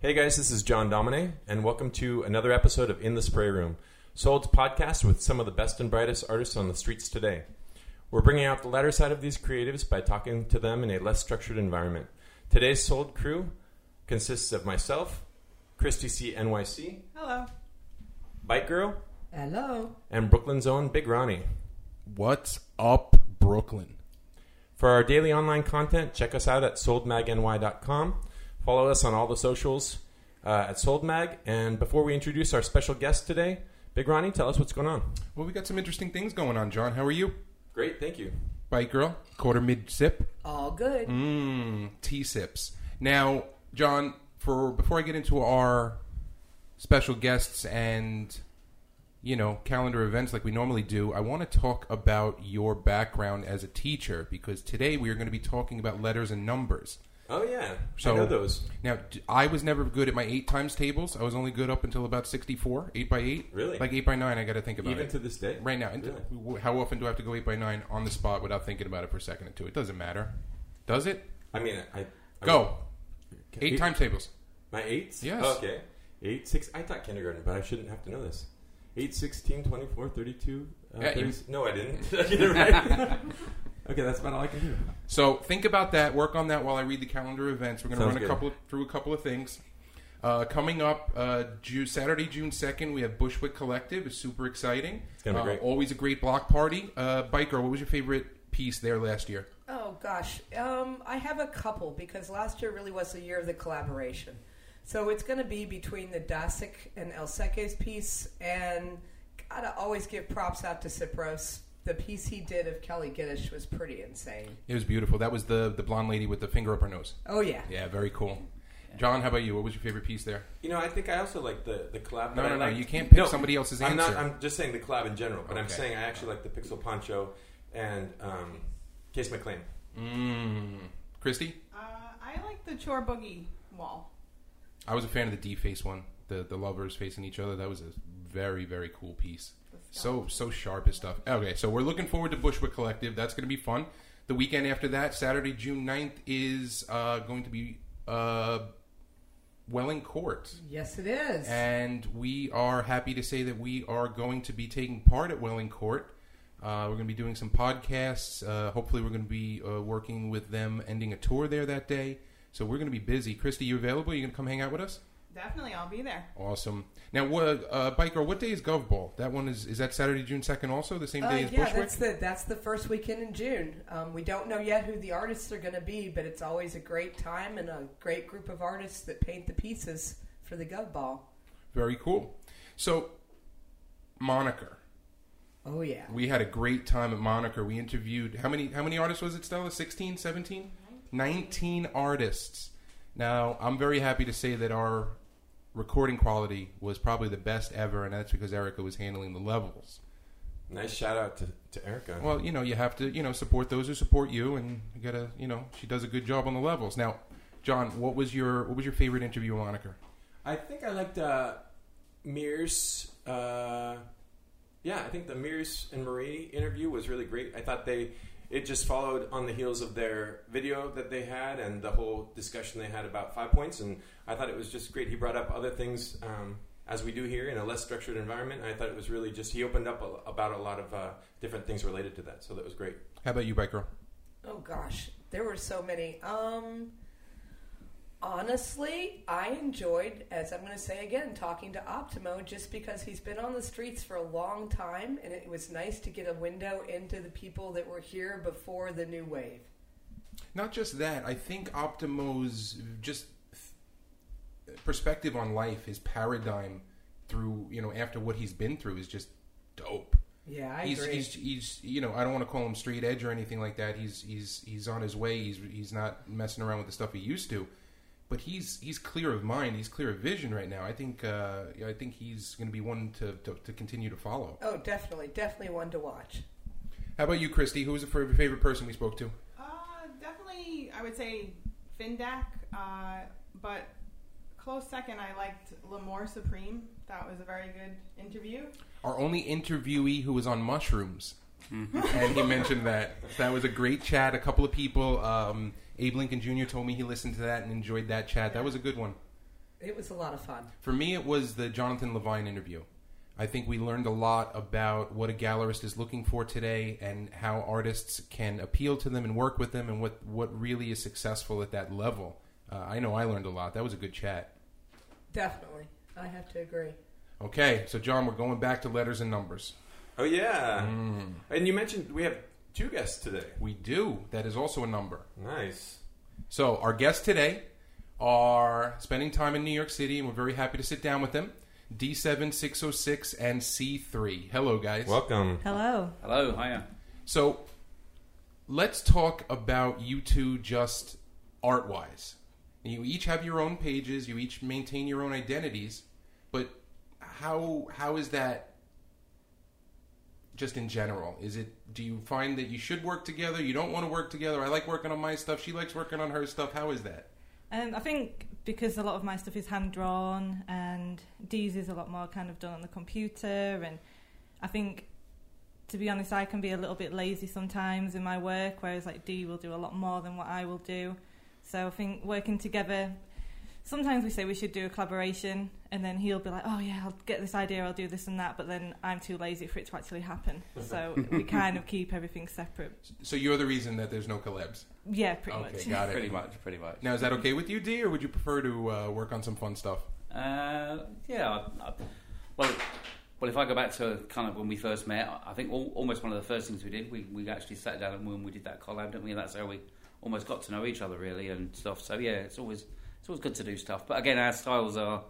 Hey guys, this is John Domine, and welcome to another episode of In the Spray Room, Sold's podcast with some of the best and brightest artists on the streets today. We're bringing out the latter side of these creatives by talking to them in a less structured environment. Today's Sold crew consists of myself, Christy C. NYC, Hello. Bite Girl, Hello. and Brooklyn's own Big Ronnie. What's up, Brooklyn? For our daily online content, check us out at soldmagny.com. Follow us on all the socials uh, at soldmag. And before we introduce our special guest today, Big Ronnie, tell us what's going on. Well, we got some interesting things going on, John. How are you? Great, thank you. Bite girl, quarter mid sip. All good. Mmm, tea sips. Now, John, for before I get into our special guests and you know calendar events like we normally do, I want to talk about your background as a teacher because today we are going to be talking about letters and numbers. Oh yeah, So I know those. Now, I was never good at my eight times tables. I was only good up until about sixty-four, eight by eight. Really? Like eight by nine. I got to think about Even it to this day. right now. Really? How often do I have to go eight by nine on the spot without thinking about it for a second or two? It doesn't matter. Does it? I mean, I, I Go. Okay. Eight times tables. My eights? Yes. Oh, okay. Eight, six. I taught kindergarten, but I shouldn't have to know this. 8, 16, 24, 32. Uh, Yeah, 30 you- no, I didn't. Did I get it right? okay, that's about all I can do. So think about that. Work on that while I read the calendar events. We're going to Sounds run a good. couple through a couple of things. Uh, coming up, uh, Ju- Saturday, June second, we have Bushwick Collective. It's super exciting. It's gonna be Uh, great. Always a great block party. Uh, Biker, what was your favorite piece there last year? Oh gosh, um, I have a couple because last year really was the year of the collaboration. So it's going to be between the Dasic and El Seques piece, and gotta always give props out to Sipros. The piece he did of Kelly Giddish was pretty insane. It was beautiful. That was the the blonde lady with the finger up her nose. Oh yeah, Yeah, very cool. John, how about you? What was your favorite piece there? You know, I think I also like the, the collab. No, no, no. You can't pick No, somebody else's I'm answer. not. I'm just saying the collab in general, but I'm saying I actually like the Pixel Pancho and um, Case Maclaim. Mmm. Christy, Uh, I like the Chor Boogie wall. I was a fan of the D face one. The the lovers facing each other. That was a very very cool piece. So so sharp as stuff. Okay, so we're looking forward to Bushwick Collective. That's going to be fun. The weekend after that, Saturday, June 9th, is uh, going to be uh, Welling Court. yes it is. And we are happy to say that we are going to be taking part at Welling Court. Uh, we're going to be doing some podcasts. Uh, hopefully, we're going to be uh, working with them, ending a tour there that day. So we're going to be busy. Christy, you available? You going to come hang out with us? Definitely, I'll be there. Awesome. Now, what, uh, Biker, what day is Gov Ball? That one is is that Saturday, June second, also the same Uh, day as yeah, Bushwick. that's the that's the first weekend in June. Um, we don't know yet who the artists are going to be, but it's always a great time and a great group of artists that paint the pieces for the Gov Ball. Very cool. So, Moniker. Oh yeah. We had a great time at Moniker. We interviewed how many how many artists was it, Stella? 16, 17? 19 artists. Now, I'm very happy to say that our recording quality was probably the best ever, and that's because Erica was handling the levels. Nice shout out to, to Erica. Well, you know, you have to, you know, support those who support you, and you gotta, you know, she does a good job on the levels. Now, John, what was your what was your favorite interview with Moniker? I think I liked uh, Meres. Uh, yeah, I think the Meres and Marie interview was really great. I thought they it just followed on the heels of their video that they had and the whole discussion they had about five points, and I thought it was just great. He brought up other things um, as we do here in a less structured environment. And I thought it was really just he opened up a, about a lot of uh, different things related to that, so that was great. How about you, Bike Girl? Oh gosh, there were so many. Um, honestly, I enjoyed, as I'm going to say again, talking to Optimo just because he's been on the streets for a long time, and it was nice to get a window into the people that were here before the new wave. Not just that, I think Optimo's just perspective on life, his paradigm through, you know, after what he's been through is just dope. Yeah, I he's, agree. he's he's you know I don't want to call him straight edge or anything like that. He's he's he's on his way. He's he's not messing around with the stuff he used to, but he's he's clear of mind. He's clear of vision right now. I think uh, I think he's going to be one to, to to continue to follow. oh, definitely, definitely one to watch. How about you, Christy? Who was the favorite favorite person we spoke to? Uh, definitely, I would say Fin DAC, uh, but close second, I liked L'Amour Supreme. That was a very good interview. Our only interviewee who was on mushrooms, and he mentioned that that was a great chat. A couple of people, um, Abe Lincoln Jr. told me he listened to that and enjoyed that chat. That was a good one. It was a lot of fun. For me, it was the Jonathan Levine interview. I think we learned a lot about what a gallerist is looking for today and how artists can appeal to them and work with them and what, what really is successful at that level. Uh, I know I learned a lot. That was a good chat. Definitely. I have to agree. Okay, so John, we're going back to letters and numbers. Oh yeah, Mm. and you mentioned we have two guests today. We do. That is also a number. Nice. So our guests today are spending time in New York City, and we're very happy to sit down with them. D7606 and C3. Hello, guys. Welcome. Hello. Hello, hiya. So let's talk about you two just art wise. You each have your own pages, you each maintain your own identities, but how how is that just in general? Is it do you find that you should work together? You don't want to work together? I like working on my stuff, she likes working on her stuff. How is that? Um, I think because a lot of my stuff is hand drawn and Dee's is a lot more kind of done on the computer, and I think, to be honest, I can be a little bit lazy sometimes in my work, whereas like Dee will do a lot more than what I will do. So I think working together. Sometimes we say we should do a collaboration, and then he'll be like, "Oh yeah, I'll get this idea, I'll do this and that," but then I'm too lazy for it to actually happen. So we kind of keep everything separate. So you're the reason that there's no collabs. Yeah, pretty okay, much. got it. Pretty much, pretty much. Now is that okay with you, D, or would you prefer to uh, work on some fun stuff? Uh, yeah. I, I, well, well, if I go back to kind of when we first met, I think al- almost one of the first things we did, we, we actually sat down and when we did that collab, didn't we? And that's how we almost got to know each other really and stuff. So yeah, it's always it's always good to do stuff. But again, our styles are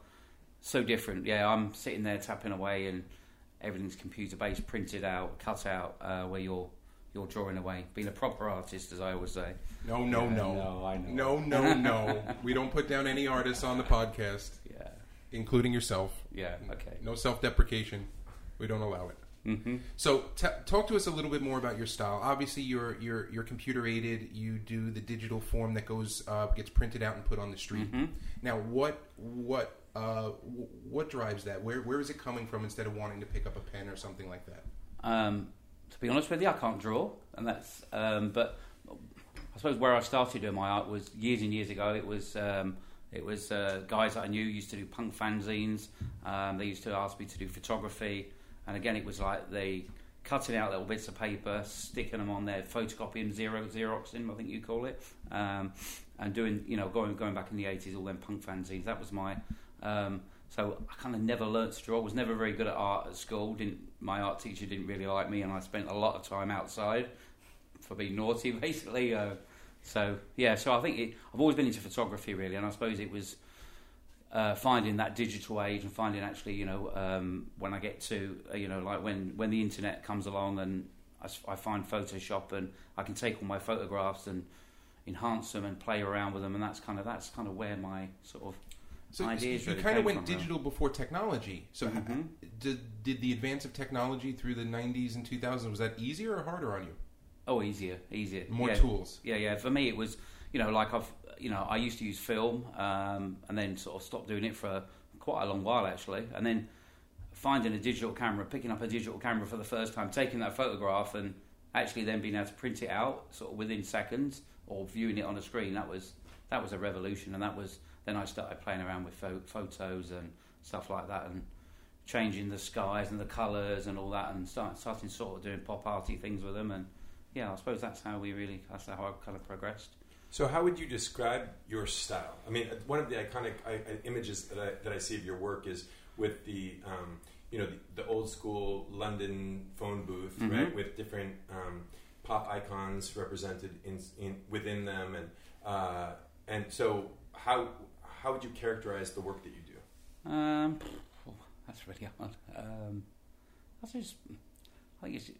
so different. Yeah, I'm sitting there tapping away and everything's computer based, printed out, cut out, uh, where you're you're drawing away, being a proper artist, as I always say. No, no, Yeah, no. no, I know. No, no, no. we don't put down any artists on the podcast, Yeah, including yourself. yeah, okay. No self deprecation. We don't allow it. Hmm So, t- talk to us a little bit more about your style. Obviously, you're you're you're computer aided. You do the digital form that goes uh, gets printed out and put on the street. hmm Now, what what uh, w- what drives that? Where where is it coming from? Instead of wanting to pick up a pen or something like that. Um, to be honest with you, I can't draw, and that's. Um, but I suppose where I started doing my art was years and years ago. It was um, it was uh, guys that I knew used to do punk fanzines. Um, they used to ask me to do photography, and again, it was like they cutting out little bits of paper, sticking them on there, photocopying, zero xeroxing, I think you call it, um, and doing you know going going back in the eighties, all them punk fanzines. That was my um, so I kind of never learnt to draw. Was never very good at art at school. Didn't my art teacher didn't really like me, and I spent a lot of time outside for being naughty, basically. Uh, so yeah, so I think it, I've always been into photography really, and I suppose it was uh, finding that digital age and finding actually, you know, um, when I get to, uh, you know, like when when the internet comes along and I find Photoshop and I can take all my photographs and enhance them and play around with them, and that's kind of that's kind of where my sort of So Ideas you really kind of went digital before technology. So Mhm. did, did the advance of technology through the 90s and 2000s was that easier or harder on you? oh easier, easier, More yeah. tools. Yeah, yeah. For me, it was you know like I've you know I used to use film um, and then sort of stopped doing it for quite a long while actually, and then finding a digital camera, picking up a digital camera for the first time, taking that photograph, and actually then being able to print it out sort of within seconds or viewing it on a screen. That was that was a revolution, and that was then I started playing around with pho- photos and stuff like that, and changing the skies and the colours and all that, and start, starting sort of doing pop arty things with them, and yeah, I suppose that's how we really that's how I kind of progressed. So, how would you describe your style? I mean, one of the iconic I, images that I, that I see of your work is with the, um, you know, the, the old school London phone booth, Mhm. right, with different um, pop icons represented in, in within them, and uh, and so how how would you characterize the work that you do? Um, that's really hard. Um, I just, I think it's,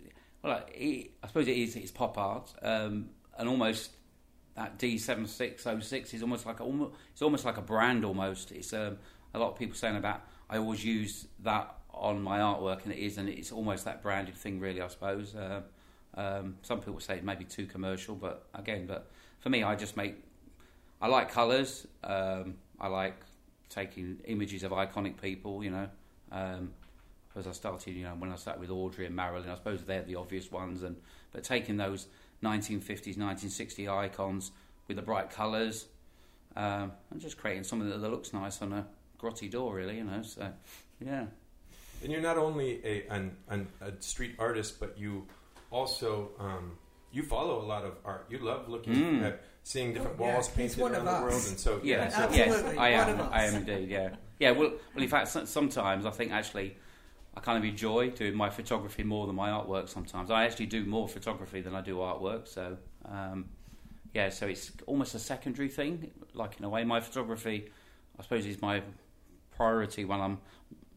well, it, I suppose it is. It's pop art, um, and almost that D seven six oh six is almost like a, it's almost like a brand. Almost, it's um, a lot of people saying about. I always use that on my artwork, and it is, and it's almost that branded thing, really. I suppose. Uh, um, some people say it may be too commercial, but again, but for me, I just make. I like colours. Um, I like taking images of iconic people, you know. Um, as I started, you know, when I started with Audrey and Marilyn, I suppose they're the obvious ones, and but taking those 1950s, 1960 icons with the bright colours, um, and just creating something that looks nice on a grotty door, really. You know, so yeah. And you're not only a an, an, a street artist, but you also um, you follow a lot of art. You love looking Mm. at seeing different Oh, yeah, walls he's painted around of the world, and so Yeah, so- yes, I am. I am indeed. Yeah, yeah. Well, well, in fact, sometimes I think actually I kind of enjoy doing my photography more than my artwork. Sometimes I actually do more photography than I do artwork. So, um, yeah, so it's almost a secondary thing. Like in a way, my photography, I suppose, is my priority when I'm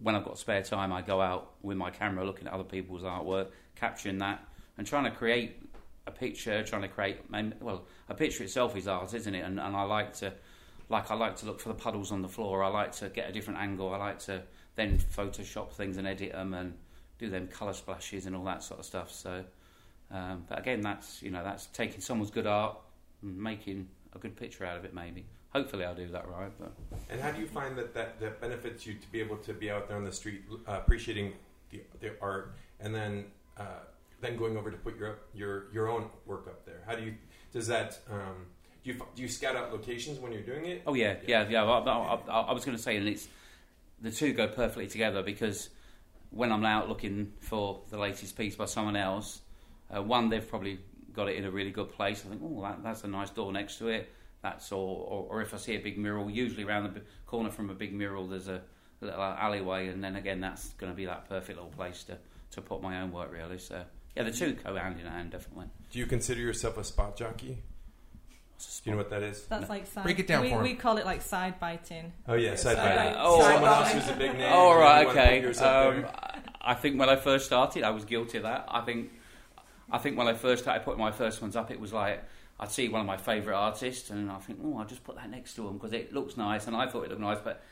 when I've got spare time. I go out with my camera, looking at other people's artwork, capturing that, and trying to create a picture. Trying to create well, a picture itself is art, isn't it? And, and I like to like I like to look for the puddles on the floor. I like to get a different angle. I like to then Photoshop things and edit them and do them color splashes and all that sort of stuff. So, um, but again, that's you know that's taking someone's good art and making a good picture out of it. Maybe, hopefully, I'll do that right. But And how do you find that, that that benefits you to be able to be out there on the street uh, appreciating the, the art, and then uh, then going over to put your your your own work up there? How do you does that um, do you do you scout out locations when you're doing it? Oh yeah, yeah, yeah. I, I, I, I was going to say, and it's the two go perfectly together because when I'm out looking for the latest piece by someone else, uh, one they've probably got it in a really good place. I think, oh, that, that's a nice door next to it. That's or, or or if I see a big mural, usually around the corner from a big mural, there's a little alleyway, and then again, that's going to be that perfect little place to to put my own work. Really, so yeah, the two go hand in hand, definitely. Do you consider yourself a spot jockey? Do you know what that is? That's like side. Break it down we, for him. we call it like side biting. Oh yeah, side side by by- Oh, someone side else who's a big name. Oh and right, you wanna put okay. Um. I think when I first started, I was guilty of that. I think, I think when I first started putting my first ones up, it was like I'd see one of my favourite artists, and I think, oh, I'll just put that next to him because it looks nice, and I thought it looked nice. But,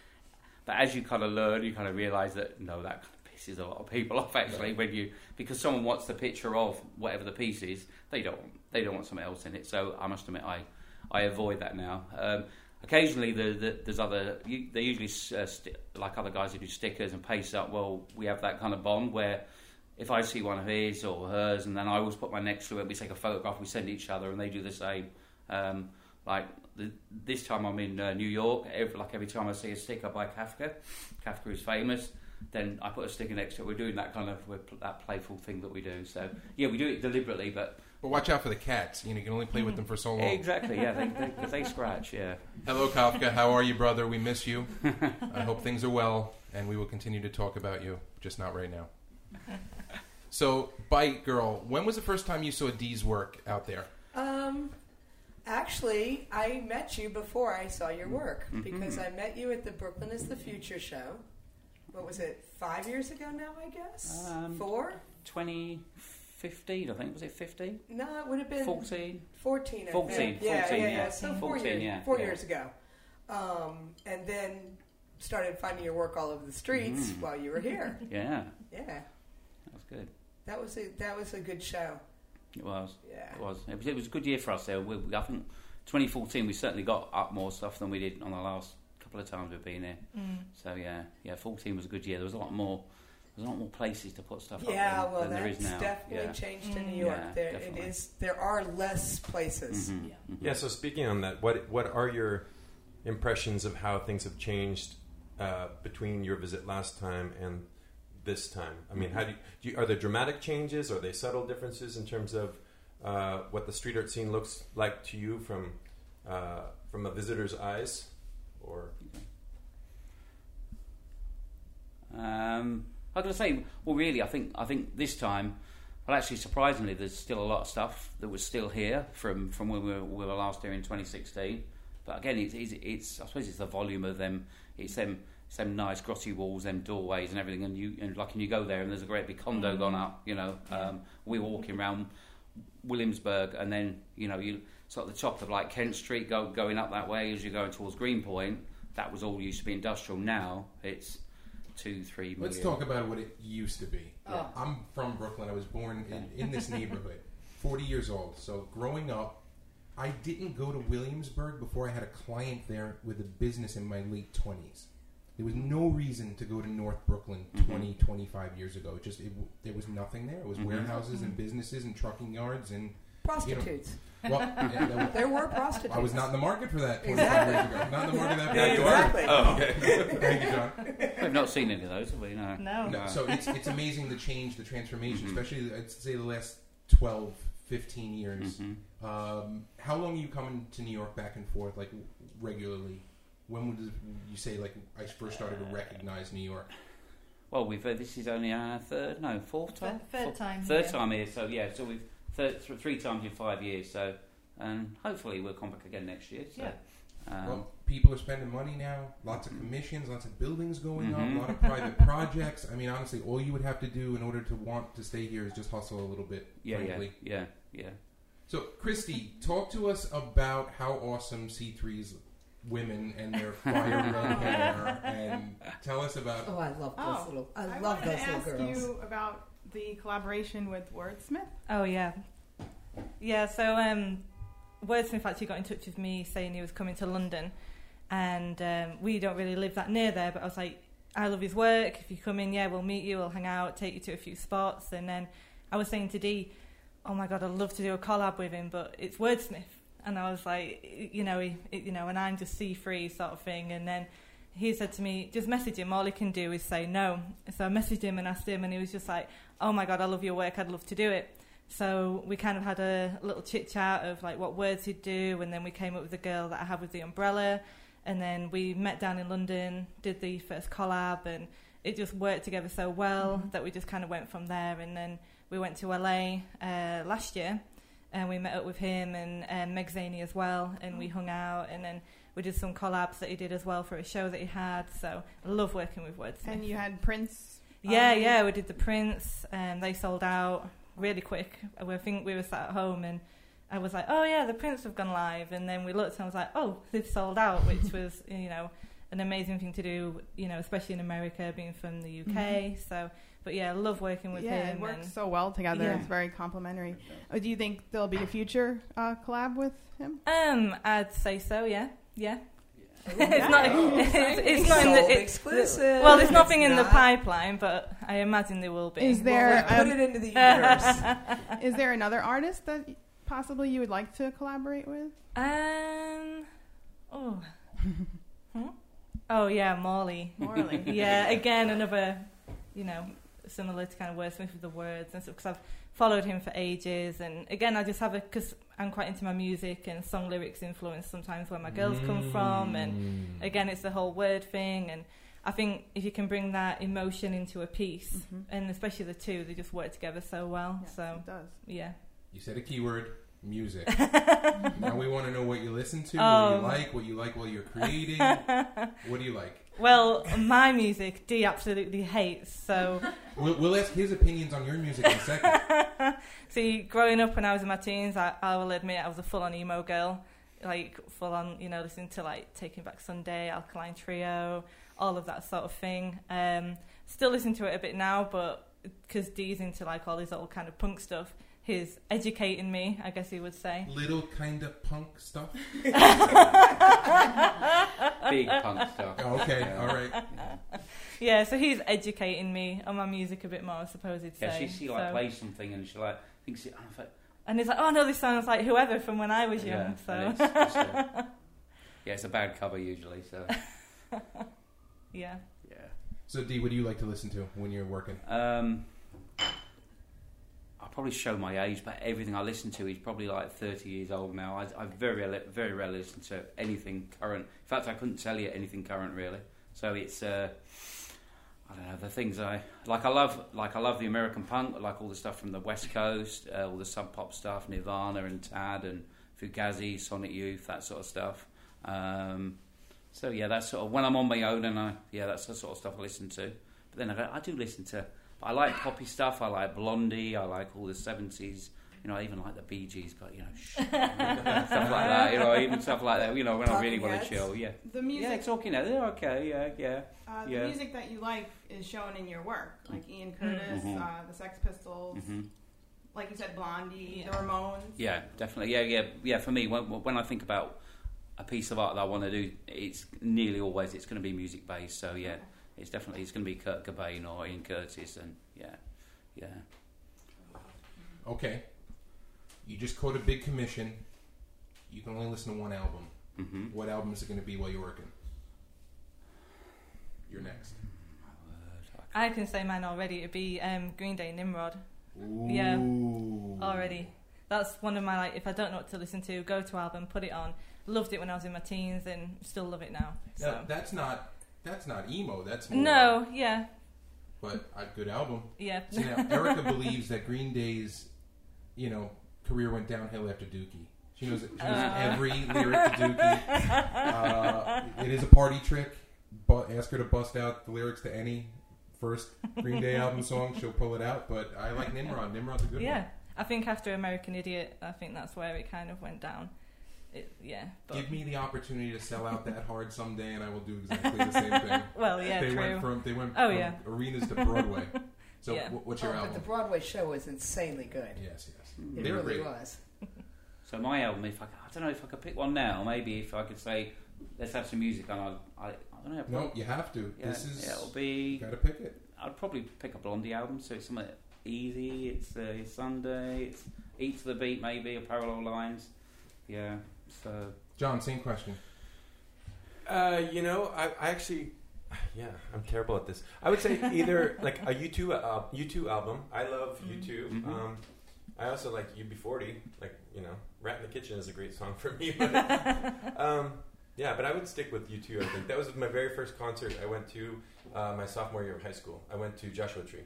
but as you kind of learn, you kind of realise that no, that kind of pisses a lot of people off actually when you because someone wants the picture of whatever the piece is, they don't they don't want something else in it. So I must admit, I I avoid that now. Um, occasionally, the, the, there's other. They usually uh, sti like other guys who do stickers and paste up. Well, we have that kind of bond where if I see one of his or hers, and then I always put my next to it, we take a photograph, we send each other, and they do the same. Um, like the, this time I'm in uh, New York. Every, like every time I see a sticker by Kafka, Kafka is famous. Then I put a sticker next to it. We're doing that kind of that playful thing that we do. So yeah, we do it deliberately, but But watch out for the cats. You know, you can only play with them for so long. exactly, yeah, they, they, 'cause they scratch, yeah. Hello, Kafka. How are you, brother? We miss you. I hope things are well, and we will continue to talk about you, just not right now. So, Bite Girl, when was the first time you saw Dee's work out there? Um, actually, I met you before I saw your work Mhm. because I met you at the Brooklyn is the Future show. What was it? Five years ago now, I guess. Um, Four? 2015, I think. Was it 15? No, it would have been 14? 14. I 14, think. Yeah, 14, yeah, yeah. yeah. So four 14, years. yeah, four yeah. years ago, um, and then started finding your work all over the streets Mm. while you were here. Yeah, yeah, that was good. that was a that was a good show. It was. Yeah. It was. It was, it was a good year for us there. We, we- I think 2014 we certainly got up more stuff than we did on the last couple of times we've been here. Mm. So yeah, yeah, 14 was a good year. There was a lot more. There's a lot more places to put stuff Yeah, up well, than, than there is that's now. definitely yeah. changed in. New York. Yeah, there, it definitely. is. There are less places. Mhm, mhm. Yeah. So speaking on that, what what are your impressions of how things have changed uh, between your visit last time and this time? I mean, how do you, do you, are there dramatic changes? Are they subtle differences in terms of uh, what the street art scene looks like to you from uh, from a visitor's eyes? Or Um, I was going to say, well, really, I think I think this time, well, actually, surprisingly, there's still a lot of stuff that was still here from from when we were, we were last here in 2016. But again, it's, it's, it's I suppose it's the volume of them. It's them it's them nice grotty walls, them doorways, and everything. And you and like, and you go there, and there's a great big condo gone up. You know, um, we were walking around Williamsburg, and then you know you sort of the top of like Kent Street, go going up that way as you're going towards Greenpoint. That was all used to be industrial. Now it's two, three million. Let's talk about what it used to be. Oh. I'm from Brooklyn. I was born in, in this neighborhood, 40 years old. So growing up, I didn't go to Williamsburg before I had a client there with a business in my late 20s. There was no reason to go to North Brooklyn Mhm. 20, 25 years ago. It just it, there was nothing there. It was Mhm. warehouses and businesses and trucking yards and Prostitutes. Well, yeah, that- There were prostitutes. I was not in the market for that 25 Exactly. years ago. Not in the market that Yeah, you are. Exactly. Oh, okay. Thank you, John. We've not seen any of those, have we? No. No. No, so it's it's amazing the change, the transformation, Mhm. especially I'd say the last 12, 15 years. Mhm. Um, how long are you coming to New York back and forth, like regularly? When would you say, like, I first started to recognize New York? Well, we've uh, this is only our third, no, fourth time, Third, third time. third here. time here. So yeah, so we've third, th- three times in five years. So and hopefully we'll come back again next year. So, Yeah. um, well, people are spending money now. Lots of commissions, lots of buildings going up, Mhm. a lot of private projects. I mean, honestly, all you would have to do in order to want to stay here is just hustle a little bit. yeah, yeah, frankly. yeah, yeah. So, Christy, talk to us about how awesome C3's women and their fire red hair, and tell us about. Oh, I love those Oh, little. I, I love those little girls. you about the collaboration with Wordsmith. Oh yeah, yeah. So um, Wordsmith actually got in touch with me saying he was coming to London, and um, we don't really live that near there. But I was like, I love his work. If you come in, yeah, we'll meet you. We'll hang out, take you to a few spots, and then I was saying to Dee, oh my god, I'd love to do a collab with him, but it's Wordsmith, and I was like, you know, he, you know, and I'm just C free sort of thing, and then. He said to me, just message him. All he can do is say no. So I messaged him and asked him, and he was just like, "Oh my god, I love your work. I'd love to do it." So we kind of had a little chit chat of like what words he'd do, and then we came up with the girl that I have with the umbrella, and then we met down in London, did the first collab, and it just worked together so well Mhm. that we just kind of went from there. And then we went to LA uh, last year, and we met up with him and um, Meg Zaney as well, and we hung out, and then we did some collabs that he did as well for a show that he had. So I love working with Wordsmith. And you had prints. Yeah, um, yeah, we did the prints, and they sold out really quick. I think we were sat at home, and I was like, "Oh yeah, the prints have gone live," and then we looked, and I was like, "Oh, they've sold out," which was you know an amazing thing to do, you know, especially in America, being from the UK. So, but yeah, love working with yeah, him. it works and- so well together. Yeah. It's very complimentary. Uh, do you think there'll be a future uh, collab with him? um, I'd say so. Yeah, yeah. Yeah. it's not. It's, it's not in the. It, exclusive. well, there's nothing It's in the pipeline, but I imagine there will be. Is there let's put um, it into the universe. is there another artist that possibly you would like to collaborate with? Um. Oh. Hmm? Oh yeah, Morley. Morley. yeah, again another, you know, similar to kind of wordsmith with the words and stuff. Because I've followed him for ages, and again, I just have a because I'm quite into my music and song lyrics influence sometimes where my girls come from, and Mm. again, it's the whole word thing, and I think if you can bring that emotion into a piece, Mhm. and especially the two, they just work together so well. Yes, so it does. yeah. You said a keyword, music. now we want to know what you listen to, what you like, what you like while you're creating. what do you like? Well, my music, Dee absolutely hates. So, We'll, we'll ask his opinions on your music in a second. see, growing up when I was in my teens, I, I will admit I was a full-on emo girl, like full-on, you know, listening to like Taking Back Sunday, Alkaline Trio, all of that sort of thing. Um, still listen to it a bit now, but because Dee's into like all this old kind of punk stuff, he's educating me, I guess he would say. Little kind of punk stuff. Big punk stuff. Oh, okay, Yeah. all right. Yeah, so he's educating me on my music a bit more, I suppose he'd Yeah, say. she, she like So- plays something and she like thinks it. I thought, and he's like, "Oh no, this sounds like whoever from when I was yeah, young." So and it's a- yeah, it's a bad cover usually. So yeah. yeah. So, D, what do you like to listen to when you're working? Um, I'll probably show my age, but everything I listen to is probably like 30 years old now. I, I very, very rarely listen to anything current. In fact, I couldn't tell you anything current really. So it's, uh, I don't know, the things I like. I love, like I love the American punk, like all the stuff from the West Coast, uh, all the sub pop stuff, Nirvana and Tad and Fugazi, Sonic Youth, that sort of stuff. Um, so yeah, that's sort of when I'm on my own, and I yeah, that's the sort of stuff I listen to. But then I, I do listen to. I like poppy stuff. I like Blondie. I like all the seventies. You know, I even like the Bee Gees, but you know, shh, stuff like that. You know, even stuff like that. You know, when I really want to chill. Yeah, The music. yeah, talking. Heads, They're okay. Yeah, yeah. uh, the yeah. music that you like is shown in your work, like Ian Curtis, Mhm. uh, the Sex Pistols, hmm like you said, Blondie, Yeah. the Ramones. Yeah, definitely. Yeah, yeah, yeah. For me, when, when I think about a piece of art that I want to do, it's nearly always it's going to be music based. So yeah, it's definitely it's going to be Kurt Cobain or Ian Curtis, and yeah, yeah. Okay. you just caught a big commission. You can only listen to one album. hmm What album is it going to be while you're working? You're next. I can say mine already. It'd be um, Green Day Nimrod Yeah. already. That's one of my like. If I don't know what to listen to, go to album, put it on. Loved it when I was in my teens, and still love it now. No, So that's not that's not emo. That's more, no, yeah, but a good album. yeah. See now, Erica believes that Green Day's, you know, career went downhill after Dookie. She knows, she knows Uh. every lyric to Dookie. Uh, it is a party trick. But ask her to bust out the lyrics to any first Green Day album song. She'll pull it out. But I like Nimrod. Nimrod's a good yeah, one. Yeah. I think after American Idiot, I think that's where it kind of went down. It, yeah, but Give me the opportunity to sell out that hard someday, and I will do exactly the same thing. well, yeah, they true. went from they went Oh, from yeah. arenas to Broadway. So Yeah. wh- what's Oh, your but the Broadway show was insanely good. yes, yes. It They were really great. was. So my album, if I, I don't know if I could pick one now, maybe if I could say, let's have some music, and I, I, I don't know. No, you have to. yeah, this is it'll be. got to pick it. I'd probably pick a Blondie album, so it's something easy. It's, uh, it's Sunday. It's Eat to the Beat, maybe, or Parallel Lines. Yeah. So John, same question. Uh, you know, I, I actually, yeah, I'm terrible at this. I would say either like a U2 uh, U2 album. I love Mm. U2. Mhm. Um, I also like UB40. Like you know, Rat in the Kitchen is a great song for me. But, um, yeah, but I would stick with U2. I think that was my very first concert I went to uh, my sophomore year of high school. I went to Joshua Tree,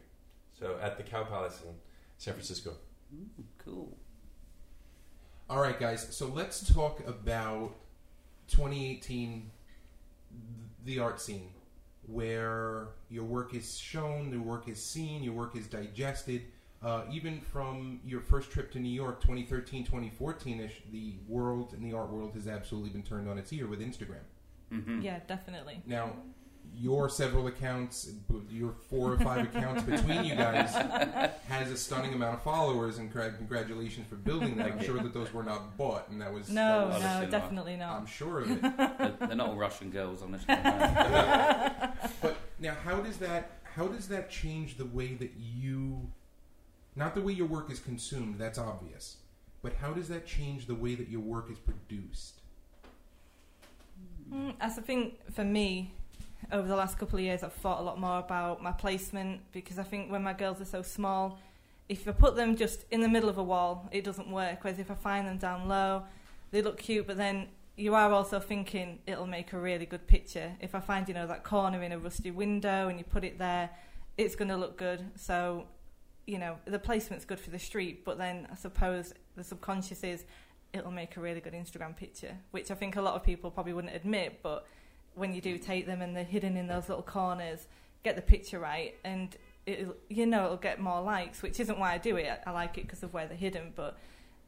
so at the Cow Palace in San Francisco. mm, cool. All right, guys. So let's talk about 2018, the art scene, where your work is shown, your work is seen, your work is digested. Uh, even from your first trip to New York, 2013, 2014 ish, the world and the art world has absolutely been turned on its ear with Instagram. hmm Yeah, definitely. Now, your several accounts, your four or five accounts between you guys, has a stunning amount of followers, and cra- congratulations for building that. I'm sure that those were not bought, and that was No, that was- no, definitely not. I'm sure of it. they're, they're not all Russian girls on this. one. But now, how does that how does that change the way that you, not the way your work is consumed? That's obvious, but how does that change the way that your work is produced? Mm, As I think for me, over the last couple of years, I've thought a lot more about my placement because I think when my girls are so small, if I put them just in the middle of a wall, it doesn't work. Whereas if I find them down low, they look cute, but then you are also thinking it'll make a really good picture. If I find, you know, that corner in a rusty window and you put it there, it's going to look good. So, you know, the placement's good for the street, but then I suppose the subconscious is it'll make a really good Instagram picture, which I think a lot of people probably wouldn't admit, but when you do take them and they're hidden in those little corners, get the picture right, and it'll, you know it'll get more likes, which isn't why I do it. I like it because of where they're hidden, but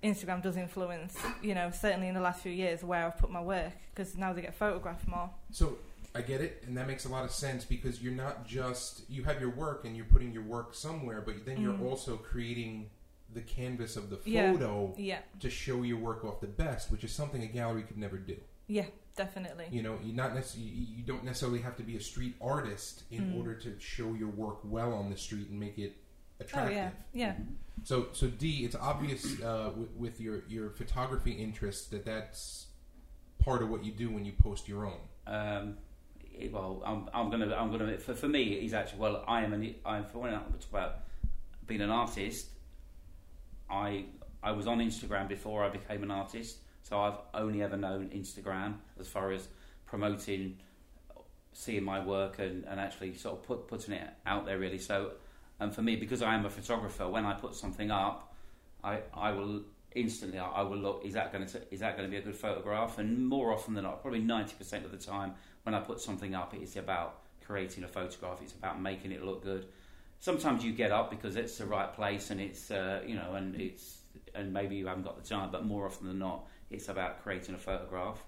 Instagram does influence, you know, certainly in the last few years where I've put my work because now they get photographed more. So I get it, and that makes a lot of sense because you're not just you have your work and you're putting your work somewhere, but then you're Mm. also creating the canvas of the Yeah. photo Yeah, to show your work off the best, which is something a gallery could never do. Yeah, definitely. You know, you not necessarily you you don't necessarily have to be a street artist in Mm. order to show your work well on the street and make it Oh attractive. yeah, yeah. So, so D, it's obvious uh, with, with your your photography interests that that's part of what you do when you post your own. Um, well, I'm, I'm gonna, I'm gonna. For, for me, he's actually. Well, I am an. I'm for when I talk about being an artist. I I was on Instagram before I became an artist, so I've only ever known Instagram as far as promoting, seeing my work and, and actually sort of put, putting it out there really. So, and for me, because I am a photographer, when I put something up, I I will instantly I I will look is that going to is that going to be a good photograph? And more often than not probably 90% of the time when I put something up it's about creating a photograph. It's about making it look good. Sometimes you get up because it's the right place and it's uh, you know and it's and maybe you haven't got the time but more often than not it's about creating a photograph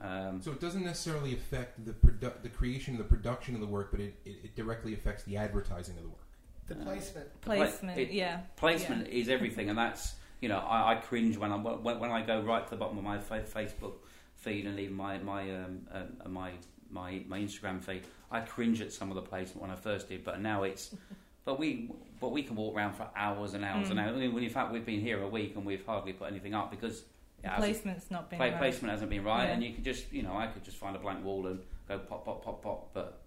um, So it doesn't necessarily affect the produ- the creation of the production of the work, but it, it, it directly affects the advertising of the work. The placement. Placement, it- yeah. placement is everything, and that's you know I, I cringe when I when, when I go right to the bottom of my fa- Facebook feed and even my my um, um, my my my Instagram feed. I cringe at some of the placement when I first did, but now it's but we but we can walk around for hours and hours Mm. and hours. I mean, when in fact we've been here a week and we've hardly put anything up because The placement's not been play, right. placement hasn't been right, Yeah. and you could just you know I could just find a blank wall and go pop pop pop pop, but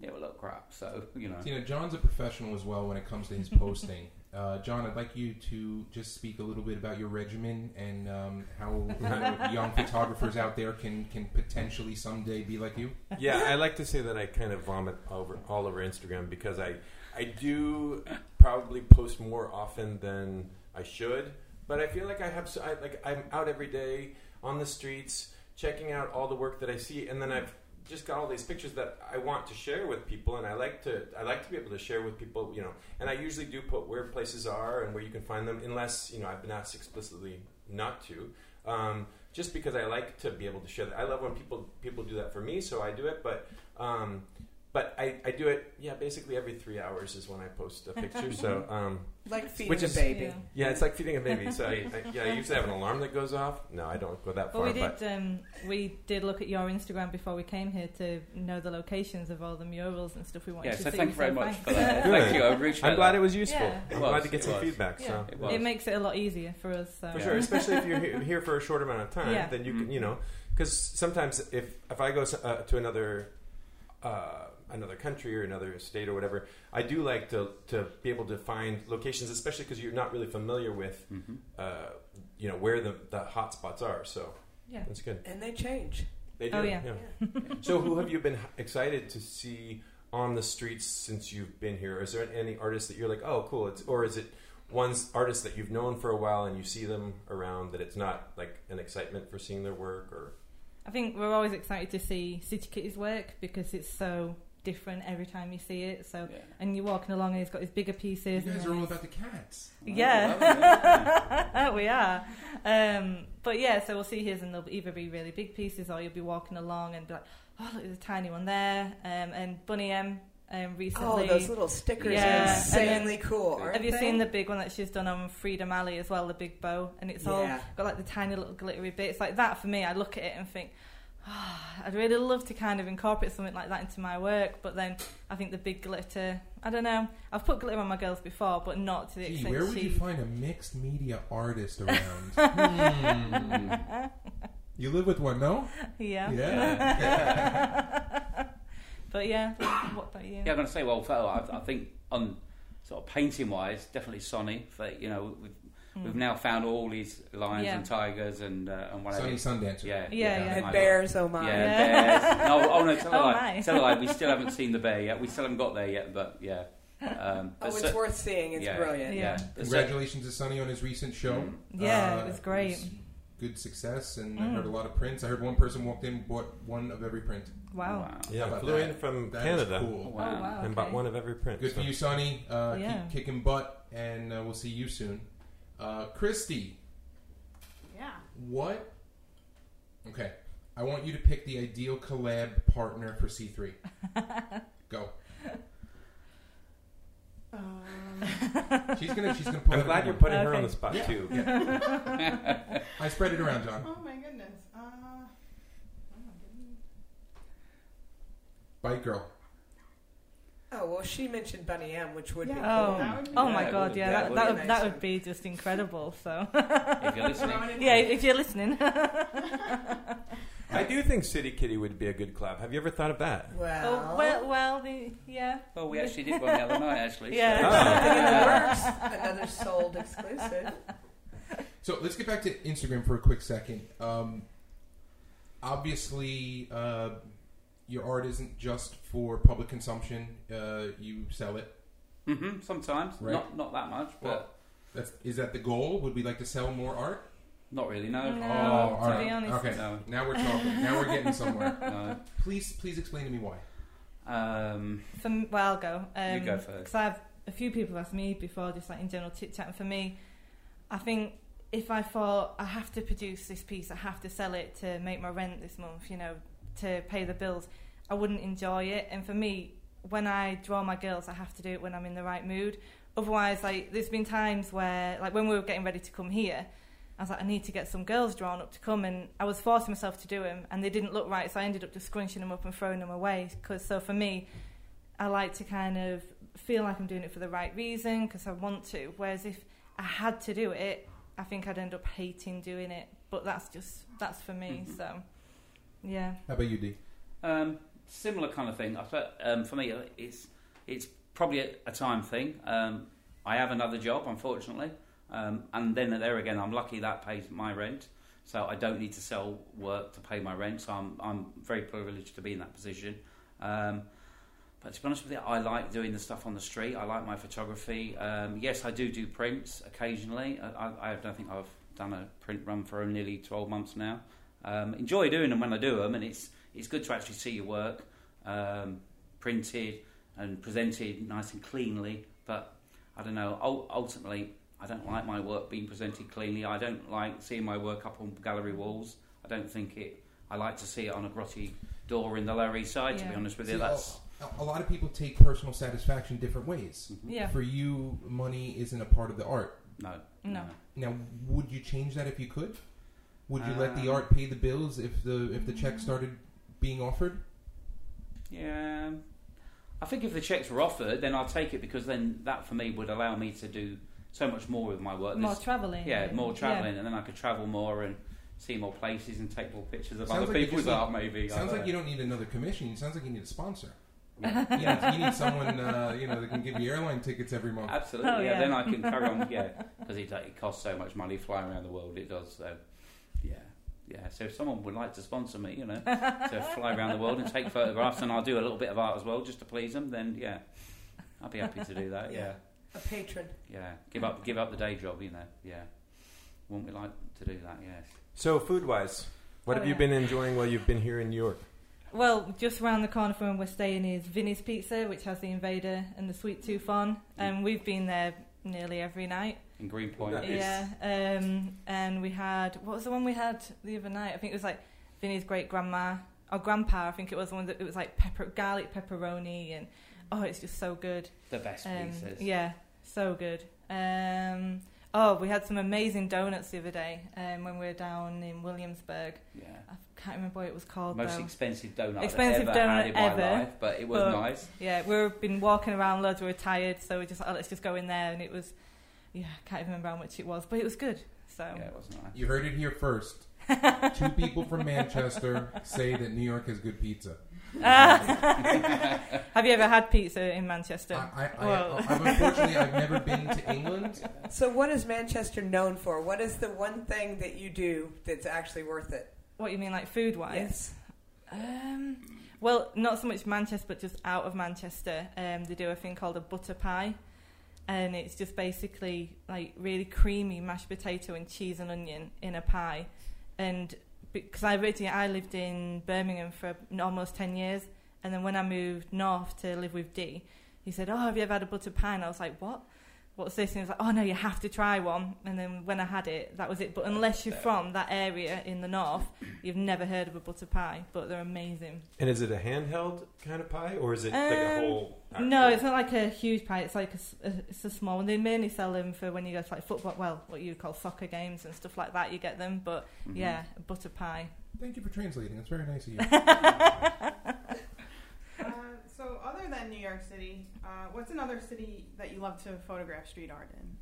it will look crap. So you know. You know, John's a professional as well when it comes to his posting. Uh, John, I'd like you to just speak a little bit about your regimen and um, how you know, young photographers out there can, can potentially someday be like you. yeah, I like to say that I kind of vomit over all over Instagram because I I do probably post more often than I should, but I feel like I have so, I, like I'm out every day on the streets checking out all the work that I see, and then I've just got all these pictures that I want to share with people, and I like to I like to be able to share with people, you know. And I usually do put where places are and where you can find them, unless you know I've been asked explicitly not to. Um, just because I like to be able to share that. I love when people people do that for me, so I do it. But um, but I, I do it yeah basically every three hours is when I post a picture. so um, Like feeding Which a is- baby. Yeah. yeah, it's like feeding a baby. So I, I, yeah, I usually have an alarm that goes off. No, I don't go that Well, far. we but did. Um, we did look at your Instagram before we came here to know the locations of all the murals and stuff we wanted Yeah, to so see. thank you very so much for that. Thank you. I appreciate I'm glad it was useful. Yeah. It I'm was, glad to get some was. feedback. Yeah. So It was. It makes it a lot easier for us. So. For sure, especially if you're he- here for a short amount of time, Yeah. then you can, Mhm. you know, because sometimes if if I go uh, to another uh, another country or another state or whatever, I do like to to be able to find locations, especially because you're not really familiar with, Mhm. uh, you know, where the the hot spots are. So Yeah. that's good. And they change. They do. Oh, yeah. so who have you been excited to see on the streets since you've been here? Is there any artists that you're like, oh, cool? It's or is it one's artists that you've known for a while and you see them around that it's not like an excitement for seeing their work or I think we're always excited to see City Kitty's work because it's so different every time you see it. So Yeah. and you're walking along and he's got his bigger pieces. and guys are all about the cats. Yeah, we are. Um, but yeah, so we'll see his, and they'll either be really big pieces, or you'll be walking along and be like, "Oh, look, there's a tiny one there." Um, and Bunny M um, Oh, those little stickers Yeah, are and insanely cool. aren't have you they? seen the big one that she's done on Freedom Alley as well, the big bow? And it's all got like the tiny little glittery bits. Like that for me, I look at it and think, oh, I'd really love to kind of incorporate something like that into my work. But then I think the big glitter, I don't know. I've put glitter on my girls before, but not to the Gee, extent where would she. you find a mixed media artist around? Hmm. You live with one, no? yeah. Yeah. But yeah, what about you? Yeah, I'm going to say, well, I, I think on sort of painting wise, definitely Sonny. For you know, we've, Mm. we've now found all these lions Yeah. and tigers and uh, and whatever. Sonny Sundancer. Yeah, Yeah, yeah. And bears, oh my. Yeah, Yeah. bears. No, oh no, tell a Oh, lie. my. Tell a lie. We still haven't seen the bear yet. We still haven't got there yet, but yeah. Um, Oh, it's so- worth seeing. It's yeah, brilliant. Yeah. Yeah. But so- Congratulations to Sonny on his recent show. Mm. Yeah, Uh, it was great. was good success, and I Mm. heard a lot of prints. I heard one person walked in, bought one of every print. Wow. Wow. yeah, How I about flew that? in from That is Canada Oh, cool. wow. Oh, wow. and bought one of every print. Good so- for you, Sonny. Uh, Yeah. Keep kicking butt, and uh, we'll see you soon. Uh, Christy, Yeah. what? Okay, I want you to pick the ideal collab partner for C3. Go. Um, She's gonna. She's gonna pull. I'm glad you're good one. putting her on the spot Yeah. too. Yeah. I spread it around, John. oh my goodness. Uh, oh my goodness. Bite girl. Oh well, she mentioned Bunny M, which would be Yeah. cool. Oh, That would be oh good. my Yeah, god, yeah, yeah, that, that would would be that would be just incredible. So, If you're listening, yeah, if you're listening, I do think City Kitty would be a good collab. Have you ever thought of that? Well, oh, well, well, the, yeah, well, we actually did one the other night, actually. Yeah. so- Oh. something in the works. Another sold exclusive. So let's get back to Instagram for a quick second. Um, obviously, uh, your art isn't just for public consumption. Uh, you sell it. Mm-hmm, sometimes, Right. not not that much, but Well- That's is that the goal? Would we like to sell more art? not really. No, No. oh, to all right. be honest. Okay, no, now we're talking. now we're getting somewhere. no. Please, please explain to me why. Um, For well, I'll go. Um, You go first. Because I've a few people have asked me before, just like in general chit chat. And for me, I think if I thought I have to produce this piece, I have to sell it to make my rent this month, you know, to pay the bills, I wouldn't enjoy it. And for me, when I draw my girls, I have to do it when I'm in the right mood. Otherwise, like there's been times where, like when we were getting ready to come here, I was like, I need to get some girls drawn up to come, and I was forcing myself to do them, and they didn't look right, so I ended up just scrunching them up and throwing them away. Cause so for me, I like to kind of feel like I'm doing it for the right reason because I want to. Whereas if I had to do it, I think I'd end up hating doing it. But that's just that's for me. Mhm. So yeah, How about you, D? Um, similar kind of thing. I thought, um, for me, it's it's probably a, a time thing. Um, I have another job, unfortunately, um, and then there again, I'm lucky that pays my rent, so I don't need to sell work to pay my rent. So I'm I'm very privileged to be in that position. Um, but to be honest with you, I like doing the stuff on the street. I like my photography. Um, yes, I do do prints occasionally. I, I, I don't think I've done a print run for nearly 12 months now. Um, enjoy doing them when I do them, and it's it's good to actually see your work um, printed and presented nice and cleanly. But I don't know. Ultimately, I don't like my work being presented cleanly. I don't like seeing my work up on gallery walls. I don't think it. I like to see it on a grotty door in the Lower East Side. To be honest with See, you, that's a, a lot of people take personal satisfaction different ways. yeah, For you, money isn't a part of the art. no, no. Now, would you change that if you could? Would you let the Um, art pay the bills if the if the check started being offered? Yeah, I think if the checks were offered, then I'll take it because then that for me would allow me to do so much more with my work. More There's- traveling. yeah, more travelling, and then I could travel more and see more places and take more pictures of Sounds other like you people's just need- art. Maybe I Sounds don't like you know. don't need another commission. It sounds like you need a sponsor. Yeah. you, need, you need someone uh, you know that can give you airline tickets every month. Absolutely, Oh, yeah. yeah. Then I can carry on, yeah, because it, it costs so much money flying around the world. It does, so yeah, yeah. So if someone would like to sponsor me, you know, to fly around the world and take photographs, and I'll do a little bit of art as well, just to please them, then yeah, I'll be happy to do that. Yeah, A patron. yeah. Give up, give up the day job, you know. Yeah, wouldn't we like to do that? Yes. So, food wise, what Oh, have you been enjoying while you've been here in New York? Well, just around the corner from where we're staying is Vinny's Pizza, which has the Invader and the Sweet Toof on, and we've been there nearly every night. In Greenpoint. Nice. Yeah, um, and we had what was the one we had the other night? I think it was like Vinny's great grandma or grandpa. I think it was the one that it was like pepper, garlic pepperoni, and oh, it's just so good. the best Um, pieces. yeah, so good. Um, oh, we had some amazing donuts the other day um, when we were down in Williamsburg. Yeah. I can't remember what it was called. Most though. expensive donut Expensive I've ever donut had in my ever, life, but it was but- nice. Yeah, we've been walking around loads. We were tired, so we just oh, let's just go in there, and it was yeah, I can't even remember how much it was, but it was good. So Yeah, it was nice. You heard it here first. Two people from Manchester say that New York has good pizza. have you ever had pizza in Manchester? I, I, I, Well. I've, unfortunately, I've never been to England. So, what is Manchester known for? What is the one thing that you do that's actually worth it? what you mean, like food wise? Yes. Um, well, not so much Manchester, but just out of Manchester. Um, they do a thing called a butter pie, and it's just basically like really creamy mashed potato and cheese and onion in a pie. And because I originally I lived in Birmingham for almost ten years, and then when I moved north to live with Dee, he said, "Oh, have you ever had a butter pie?" And I was like, "What?" What's this? And he was like, "Oh no, you have to try one." And then when I had it, that was it. But unless you're from that area in the north, you've never heard of a butter pie. But they're amazing. And is it a handheld kind of pie, or is it like a Um, whole? No, it's not like a huge pie. It's like a, s- a- it's a small one. They mainly sell them for when you go to like football, well, what you call soccer games and stuff like that. You get them, but Mhm. yeah, a butter pie. Thank you for translating. That's very nice of you. Uh, so, other than New York City, uh, what's another city that you love to photograph street art in,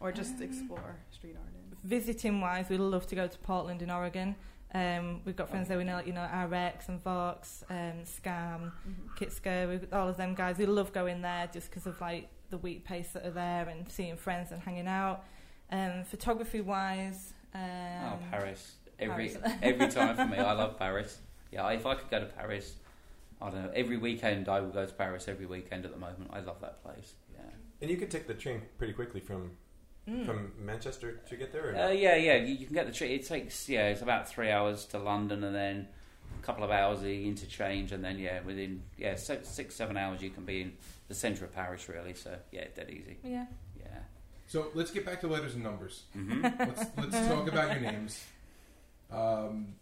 or just Um, explore street art in? Visiting wise, we love to go to Portland in Oregon. Um, we've got friends there we know, you know, RX and Vox, um, Scam, Mhm. Kitsko, we've all of them guys. We love going there just because of like the wheat paste that are there and seeing friends and hanging out. Um, photography wise, um, Oh, Paris. Every Paris. every time for me, I love Paris. Yeah, if I could go to Paris, I don't know. Every weekend, I will go to Paris. Every weekend at the moment, I love that place. Yeah. And you could take the train pretty quickly from mm. from Manchester to get there. Or Uh, yeah, yeah. You, you can get the train. It takes yeah, it's about three hours to London, and then a couple of hours the interchange, and then yeah, within yeah six, six seven hours you can be in the centre of Paris. Really, so yeah, dead easy. yeah. Yeah. So let's get back to letters and numbers. hmm Let's let's talk about your names. Um,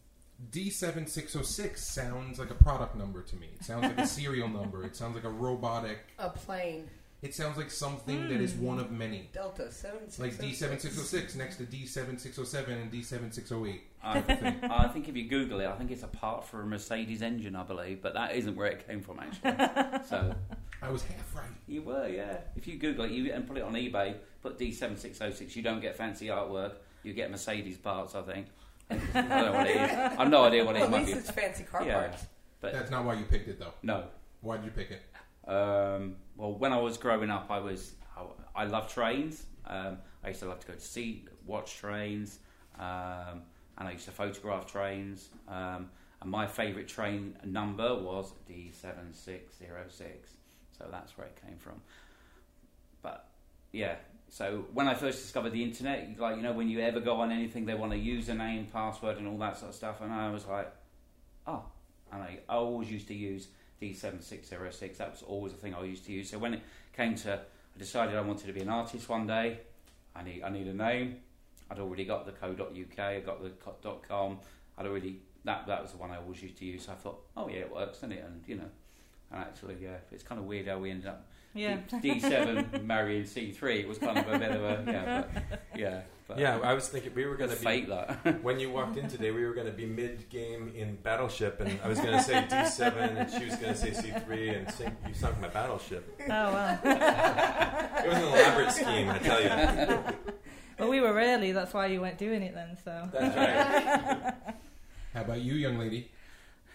D7606 sounds like a product number to me. It sounds like a serial number. It sounds like a robotic. A plane. It sounds like something that is one of many. Delta 7 Like D7606 next to D7607 and D7608. I, thing. I think if you Google it, I think it's a part for a Mercedes engine, I believe, but that isn't where it came from actually. so I was half right. You were, yeah. If you Google it you and put it on eBay, put D7606, you don't get fancy artwork. You get Mercedes parts, I think. I don't know what it is. I've no idea what it Well, might at be. least it's fancy car Yeah. parts. But That's not why you picked it, though. no. Why did you pick it? Um, well, when I was growing up, I was I, I love trains. Um, I used to love to go to see, watch trains, um, and I used to photograph trains. Um, and my favourite train number was D seven six zero six. So that's where it came from. But yeah, so when I first discovered the internet, like you know, when you ever go on anything, they want a username, password, and all that sort of stuff, and I was like, oh, and I, always used to use D7606. That was always the thing I used to use. So when it came to, I decided I wanted to be an artist one day. I need I need a name. I'd already got the co.uk. I got the .com. I'd already that that was the one I always used to use. So I thought, oh yeah, it works, doesn't it? And you know, and actually, yeah, it's kind of weird how we ended up Yeah. D, D7 marrying C3. It was kind of a bit of a yeah, but, yeah. But, Yeah, I was thinking we were going to fate be that. when you walked in today. We were going to be mid game in Battleship, and I was going to say D seven, and she was going to say C three, and sink, you sunk my battleship. Oh well. It was an elaborate scheme, I tell you. well, we were early. That's why you weren't doing it then. So. That's right. How about you, young lady?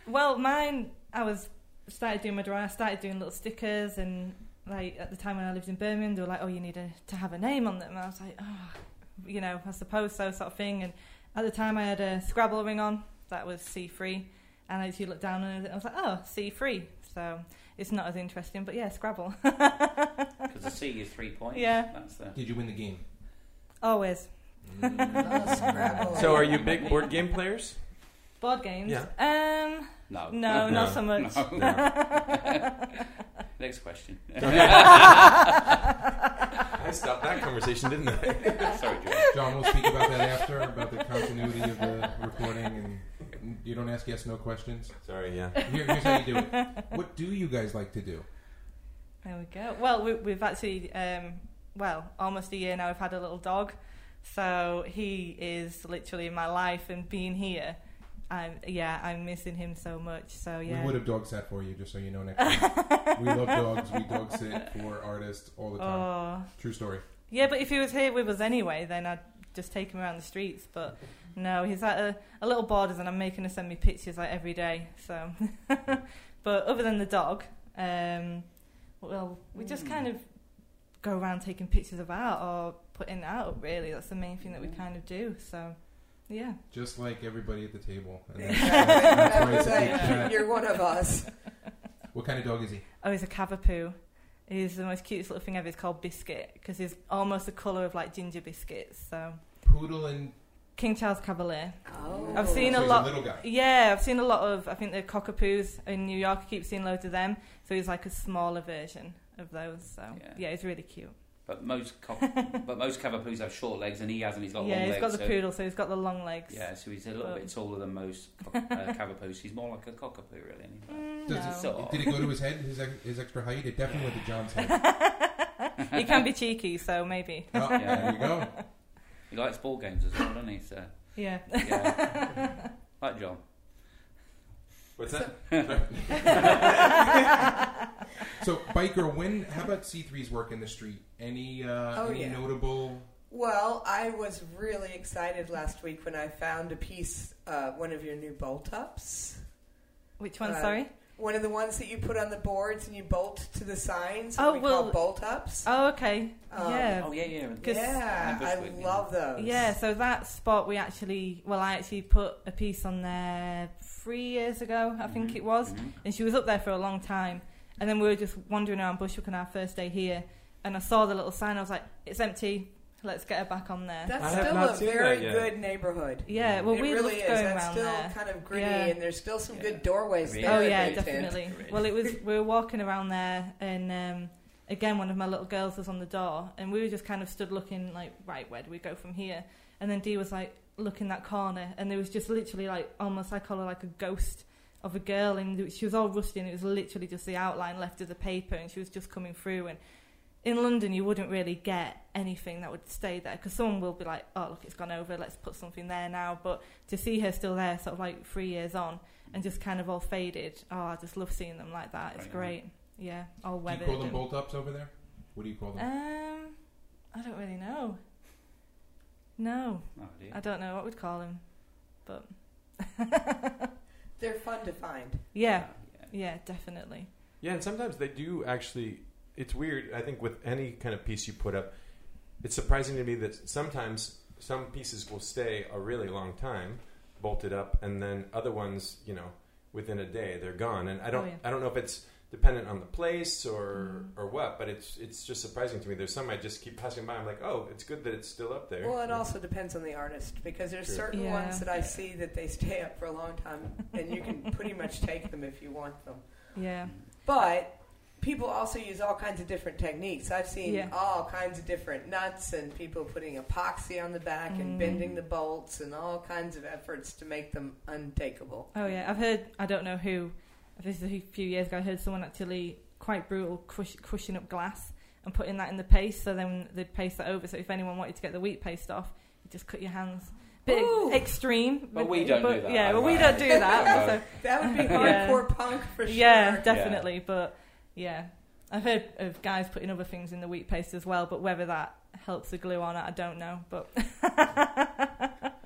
Well, mine, I was started doing my drawing. I started doing little stickers, and like at the time when I lived in Birmingham, they were like, "Oh, you need a, to have a name on them." And I was like, "Oh, you know, I suppose so," sort of thing. And at the time, I had a Scrabble ring on that was C free, and as you look down on it, I was like, "Oh, C free." So it's not as interesting, but yeah, Scrabble. Because the C is three points. Yeah. That's the. Did you win the game? Always Oh, So, are you big board game players? Board games. Yeah. Um, No. no, No. not so much. No. Next question. I stopped that conversation, didn't I? Sorry, John. John, we'll speak about that after, about the continuity of the recording, and you don't ask yes no questions. Sorry, yeah. Here, here's how you do it. What do you guys like to do? There we go. Well, we, we've actually, um, well, almost a year now. We've had a little dog, so he is literally in my life. And being here, I'm yeah, I'm missing him so much. So yeah, We would have dog sat for you, just so you know. Next time, we love dogs. We dog sit for artists all the time. oh True story. yeah. But if he was here with us anyway, then I'd just take him around the streets. But no, he's at a, a little borders, and I'm making him send me pictures like every day. So, but other than the dog, um, well, we just kind of go around taking pictures of art or putting it out. Really, that's the main thing that we kind of do. So, yeah. Just like everybody at the table. And Yeah. that's, that's why Right. You're one of us. What kind of dog is he? Oh, he's a Cavapoo. He's the most cutest little thing ever. He's called Biscuit because he's almost the colour of like ginger biscuits. So, Poodle and. King Charles Cavalier. Oh. I've seen so a he's lot. a guy. Yeah, I've seen a lot of. I think the cockapoos in New York. I keep seeing loads of them. So he's like a smaller version of those. So Yeah. yeah, he's really cute. But most cock- but most cavapoos have short legs, and he hasn't. He's got yeah, long he's legs. got the so, poodle, so he's got the long legs. Yeah, so he's a little bit taller than most cock- uh, cavapoos. He's more like a cockapoo, really. isn't he? Mm, Does no. it, So- did it go to his head, his, his extra height? It definitely went to John's head. he can be cheeky, so maybe. Oh, There you go. He likes ball games as well, doesn't he? So Yeah. yeah, like John. What's that? So, biker, when? How about C3's work in the street? Any uh, Oh, any yeah. notable? Well, I was really excited last week when I found a piece, uh, one of your new bolt ups. Which one? Uh, sorry. One of the ones that you put on the boards and you bolt to the signs. Oh, we well- call bolt ups. Oh, okay. Um, yeah. Oh yeah, yeah. 'Cause- yeah, And I Bushwick, yeah. love those. Yeah, so that spot we actually, well, I actually put a piece on there three years ago, I think Mhm, it was, mhm. and she was up there for a long time. And then we were just wandering around Bushwick on our first day here, and I saw the little sign. I was like, "It's empty. Let's get her back on there." That's I still a very good neighborhood. yeah, well, it we really loved is. going That's around still there. kind of gritty, Yeah. and there's still some Yeah. good doorways Really? there. Oh that yeah, they tend- definitely. Well, it was we were walking around there, and um, again, one of my little girls was on the door, and we were just kind of stood looking like, right, where do we go from here? And then Dee was like, look in that corner, and there was just literally like almost I call her like a ghost of a girl, and she was all rusty, and it was literally just the outline left of the paper, and she was just coming through, and. In London, you wouldn't really get anything that would stay there because someone will be like, "Oh, look, it's gone over. Let's put something there now." But to see her still there, sort of like three years on, and just kind of all faded. Oh, I just love seeing them like that. It's Right, great. yeah, all Do you call them bolt ups over there? What do you call them? Um, I don't really know. No, Oh. I don't know what we'd call them, but They're fun to find. yeah, yeah. yeah, definitely. Yeah, and sometimes they do actually. It's weird. I think with any kind of piece you put up, it's surprising to me that sometimes some pieces will stay a really long time, bolted up, and then other ones, you know, within a day they're gone. And I don't, Oh, yeah. I don't know if it's dependent on the place or Mm. or what, but it's it's just surprising to me. There's some I just keep passing by. I'm like, oh, it's good that it's still up there. Well, it also depends on the artist because there's True. certain Yeah. ones that I see that they stay up for a long time, and you can pretty much take them if you want them. Yeah, But people also use all kinds of different techniques. I've seen Yeah. all kinds of different nuts and people putting epoxy on the back and Mm. bending the bolts and all kinds of efforts to make them untakeable. Oh yeah, I've heard. I don't know who. This is a few years ago. I heard someone actually quite brutal crush, crushing up glass and putting that in the paste. So then they'd paste that over. So if anyone wanted to get the wheat paste off, you just cut your hands. Bit Ooh. extreme, But we don't do that, Yeah, well, we don't do that. No. so, That would be Yeah. hardcore punk for sure. yeah, definitely. But yeah, I've heard of guys putting other things in the wheat paste as well. But whether that helps the glue on it, I don't know. But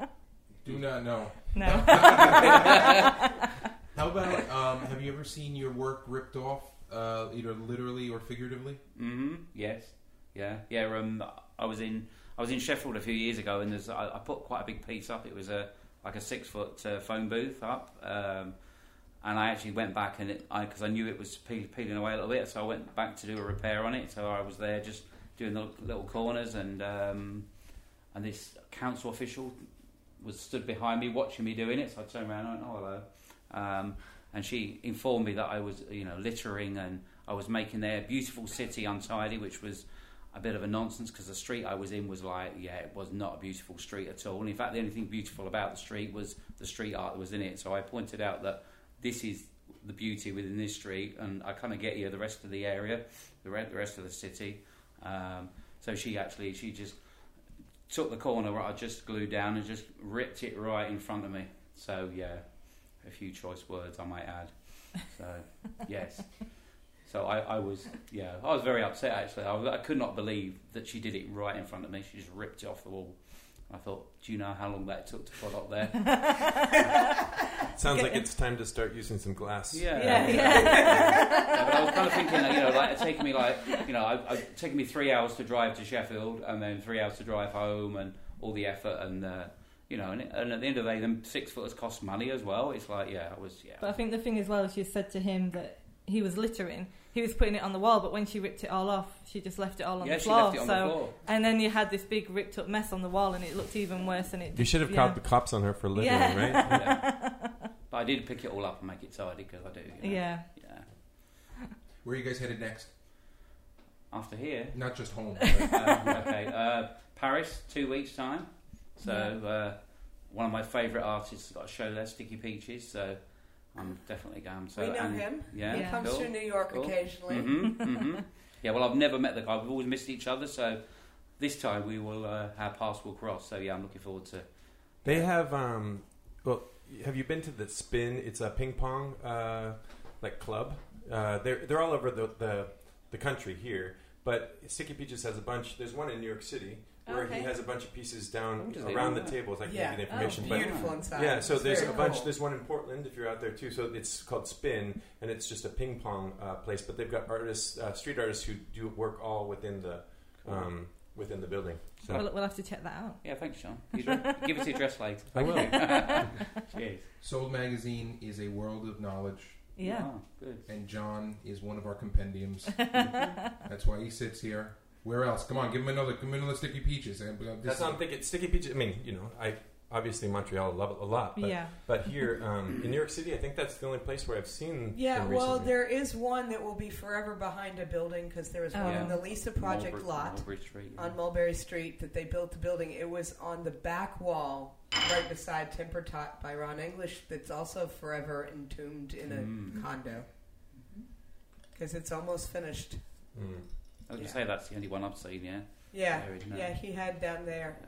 Do not know. no. How about um, have you ever seen your work ripped off, uh, either literally or figuratively? hmm Yes. Yeah. Yeah. Um, I was in I was in Sheffield a few years ago, and there's I, I put quite a big piece up. It was a like a six foot uh, phone booth up, um, and I actually went back and because I, knew it was peel, peeling away a little bit, so I went back to do a repair on it. So I was there just doing the little corners, and um, and this council official was stood behind me watching me doing it. So I turned around and went, "Oh hello." Um, and she informed me that I was, you know, littering and I was making their beautiful city untidy, which was a bit of a nonsense because the street I was in was like, yeah, it was not a beautiful street at all. And in fact, the only thing beautiful about the street was the street art that was in it. So I pointed out that this is the beauty within this street, and I kind of get you the rest of the area, the re- the rest of the city. Um, so she actually, she just took the corner where I just glued down and just ripped it right in front of me. So yeah, a few choice words I might add. So yes. So I, I was yeah I was very upset actually. I, was, I could not believe that she did it right in front of me. She just ripped it off the wall. I thought, do you know how long that took to put up there? Sounds like it's time to start using some glass. Yeah, Yeah, Yeah, but I was kind of thinking, you know, like it's taken me like, you know, I, it's taken me three hours to drive to Sheffield, and then three hours to drive home, and all the effort, and uh, you know, and, and at the end of the day, them six footers cost money as well. It's like, yeah, I was, yeah, But I think the thing as well, is she said to him that he was littering. He was putting it on the wall, but when she ripped it all off, she just left it all on yeah, the she floor. left it on so, the floor. and then you had this big ripped up mess on the wall, and it looked even worse than it. You should have yeah. called the cops on her for littering, Yeah. right? Yeah. But I did pick it all up and make it tidy because I do. You know? Yeah. yeah. Where are you guys headed next? After here, Not just home. um, okay, uh, Paris, two weeks time. So uh, one of my favourite artists has got a show there, Sticky Peaches. So I'm definitely going. So we know and, him. Yeah, he Yeah. comes cool. through New York Cool. occasionally. hmm hmm Yeah, well, I've never met the guy. We've always missed each other. So this time we will, uh, our paths will cross. So yeah, I'm looking forward to. They have um well have you been to the spin it's a ping pong uh like club uh they're they're all over the the, the country here but Sticky Peaches has a bunch there's one in New York City where Okay. he has a bunch of pieces down Oh, does he? around the Oh. tables I can Yeah. give you the Oh, information but Beautiful inside. yeah so It's there's very a bunch cool. there's one in Portland if you're out there too so it's called Spin and it's just a ping pong uh, place but they've got artists uh, street artists who do work all within the um within the building so We'll, we'll have to check that out. Yeah, thanks, Sean. You dr- Give us the address later. I will Cheers. Sold Magazine is a world of knowledge, Yeah. Oh, good. and John is one of our compendiums. That's why he sits here. Where else? Come on, give him another. Give him another sticky peaches. And, uh, this That's what I'm thinking. Sticky Peaches. I mean, you know, I obviously Montreal love it a lot, but, yeah. but here um, in New York City, I think that's the only place where I've seen. Yeah, them well, there is one that will be forever behind a building because there was one Oh. on the Lisa Project Mulberry- lot Mulberry Street. yeah. on Mulberry Street that they built the building. It was on the back wall right beside Temper Tot by Ron English that's also forever entombed in a Mm. condo because it's almost finished. Mm. I was going Yeah. to say that's the only one I've seen, yeah. Yeah, There, isn't it? yeah, he had down there. Yeah.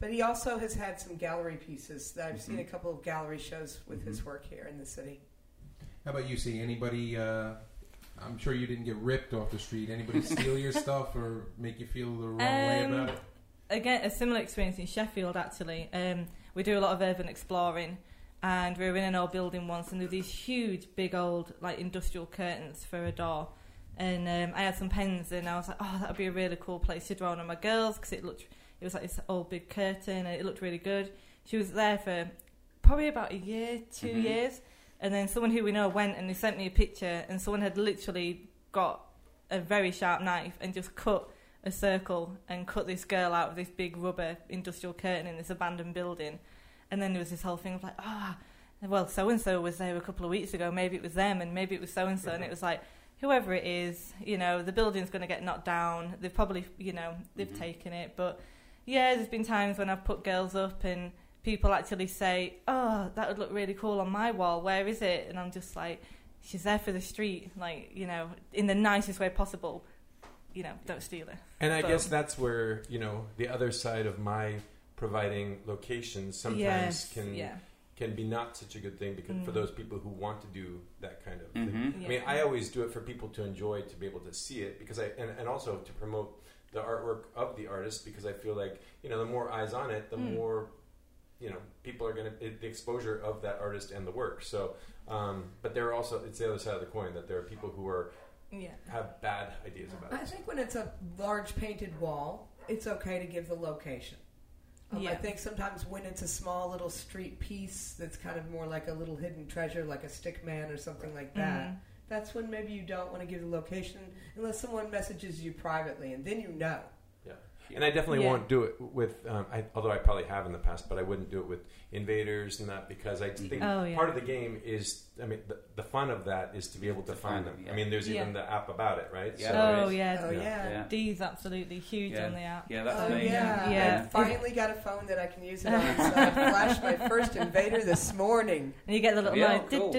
But he also has had some gallery pieces. I've seen a couple of gallery shows with his Mhm. work here in the city. How about you? See anybody uh, I'm sure you didn't get ripped off the street. Anybody steal your stuff or make you feel the wrong way Um, about it? again a similar experience in Sheffield actually. Um, we do a lot of urban exploring, and we were in an old building once, and there were these huge, big old like industrial curtains for a door. And um, I had some pens, and I was like, "Oh, that would be a really cool place to draw on my girls because it looked, it was like this old big curtain, and it looked really good." She was there for probably about a year, 2 Mhm. years, and then someone who we know went and they sent me a picture, and someone had literally got a very sharp knife and just cut a circle and cut this girl out of this big rubber industrial curtain in this abandoned building. And then there was this whole thing of like, ah, well, so and so was there a couple of weeks ago. Maybe it was them, and maybe it was so and so. And it was like, whoever it is, you know, the building's going to get knocked down. They've probably, you know, they've Mhm. taken it. But yeah, there's been times when I've put girls up and people actually say, oh, that would look really cool on my wall. Where is it? And I'm just like, she's there for the street, like, you know, in the nicest way possible. You know, don't steal it." And I Boom. guess that's where you know the other side of my providing locations sometimes yes, can yeah. Can be not such a good thing because for Mm. those people who want to do that kind of thing. Mhm. I mean, I always do it for people to enjoy, to be able to see it, because I and, and also to promote the artwork of the artist, because I feel like you know the more eyes on it, the Mm. more you know people are going to the exposure of that artist and the work. So, um, but there are also it's the other side of the coin that there are people who are Yeah. have bad ideas about I it. think when it's a large painted wall, it's okay to give the location. Um, I think sometimes when it's a small little street piece that's kind of more like a little hidden treasure, like a stick man or something like that, Mhm. that's when maybe you don't want to give the location unless someone messages you privately, and then you know. And I definitely Yeah. won't do it with, um, I, although I probably have in the past, but I wouldn't do it with invaders and that because I think Oh, yeah. part of the game is, I mean, the, the fun of that is to be able to, To find find them. them, I mean, there's even the app about it, right? Yeah, So- oh is. yeah. Oh Yeah. yeah. Yeah. D's absolutely huge Yeah. on the app. Yeah, that's Oh me. yeah. Yeah. I finally got a phone that I can use it on. So I flashed my first invader this morning. And you get the little Yeah, note. cool.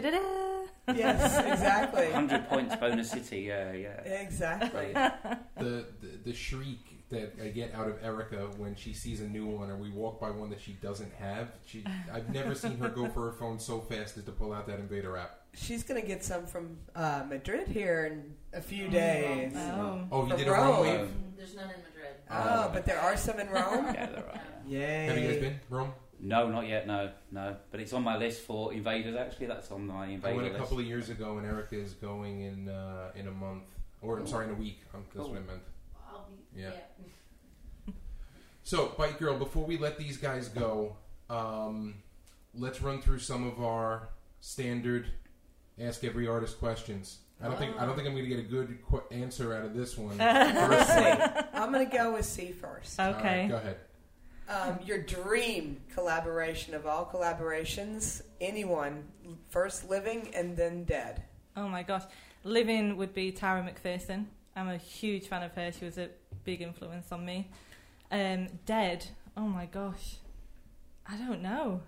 Yes, exactly. 100 points bonus city, yeah, yeah. Exactly. the, the the shriek that I get out of Erica when she sees a new one or we walk by one that she doesn't have. She I've never seen her go for her phone so fast as to pull out that Invader app. She's gonna get some from uh, Madrid here in a few days. Oh. Oh, you From did a Rome Rome. wave. There's none in Madrid. Oh, but there are some in Rome. Yeah, there are. Yay! Have you guys been Rome? No, not yet, no, no. But it's on my list for invaders, actually. That's on my I invader went a list. couple of years ago, and Erica is going in uh, in a month, or I'm sorry, in a week. Um, that's Cool. what I meant. I'll be. Yeah. Yeah. So, Bite Girl, before we let these guys go, um, let's run through some of our standard ask every artist questions. I don't think I don't think I'm going to get a good qu- answer out of this one. I'm gonna go with C first. All right, Okay. go ahead. Um, your dream collaboration of all collaborations, anyone, first living and then dead. Oh my gosh. Living would be Tara McPherson. I'm a huge fan of her. She was a big influence on me. Um, dead. Oh my gosh. I don't know.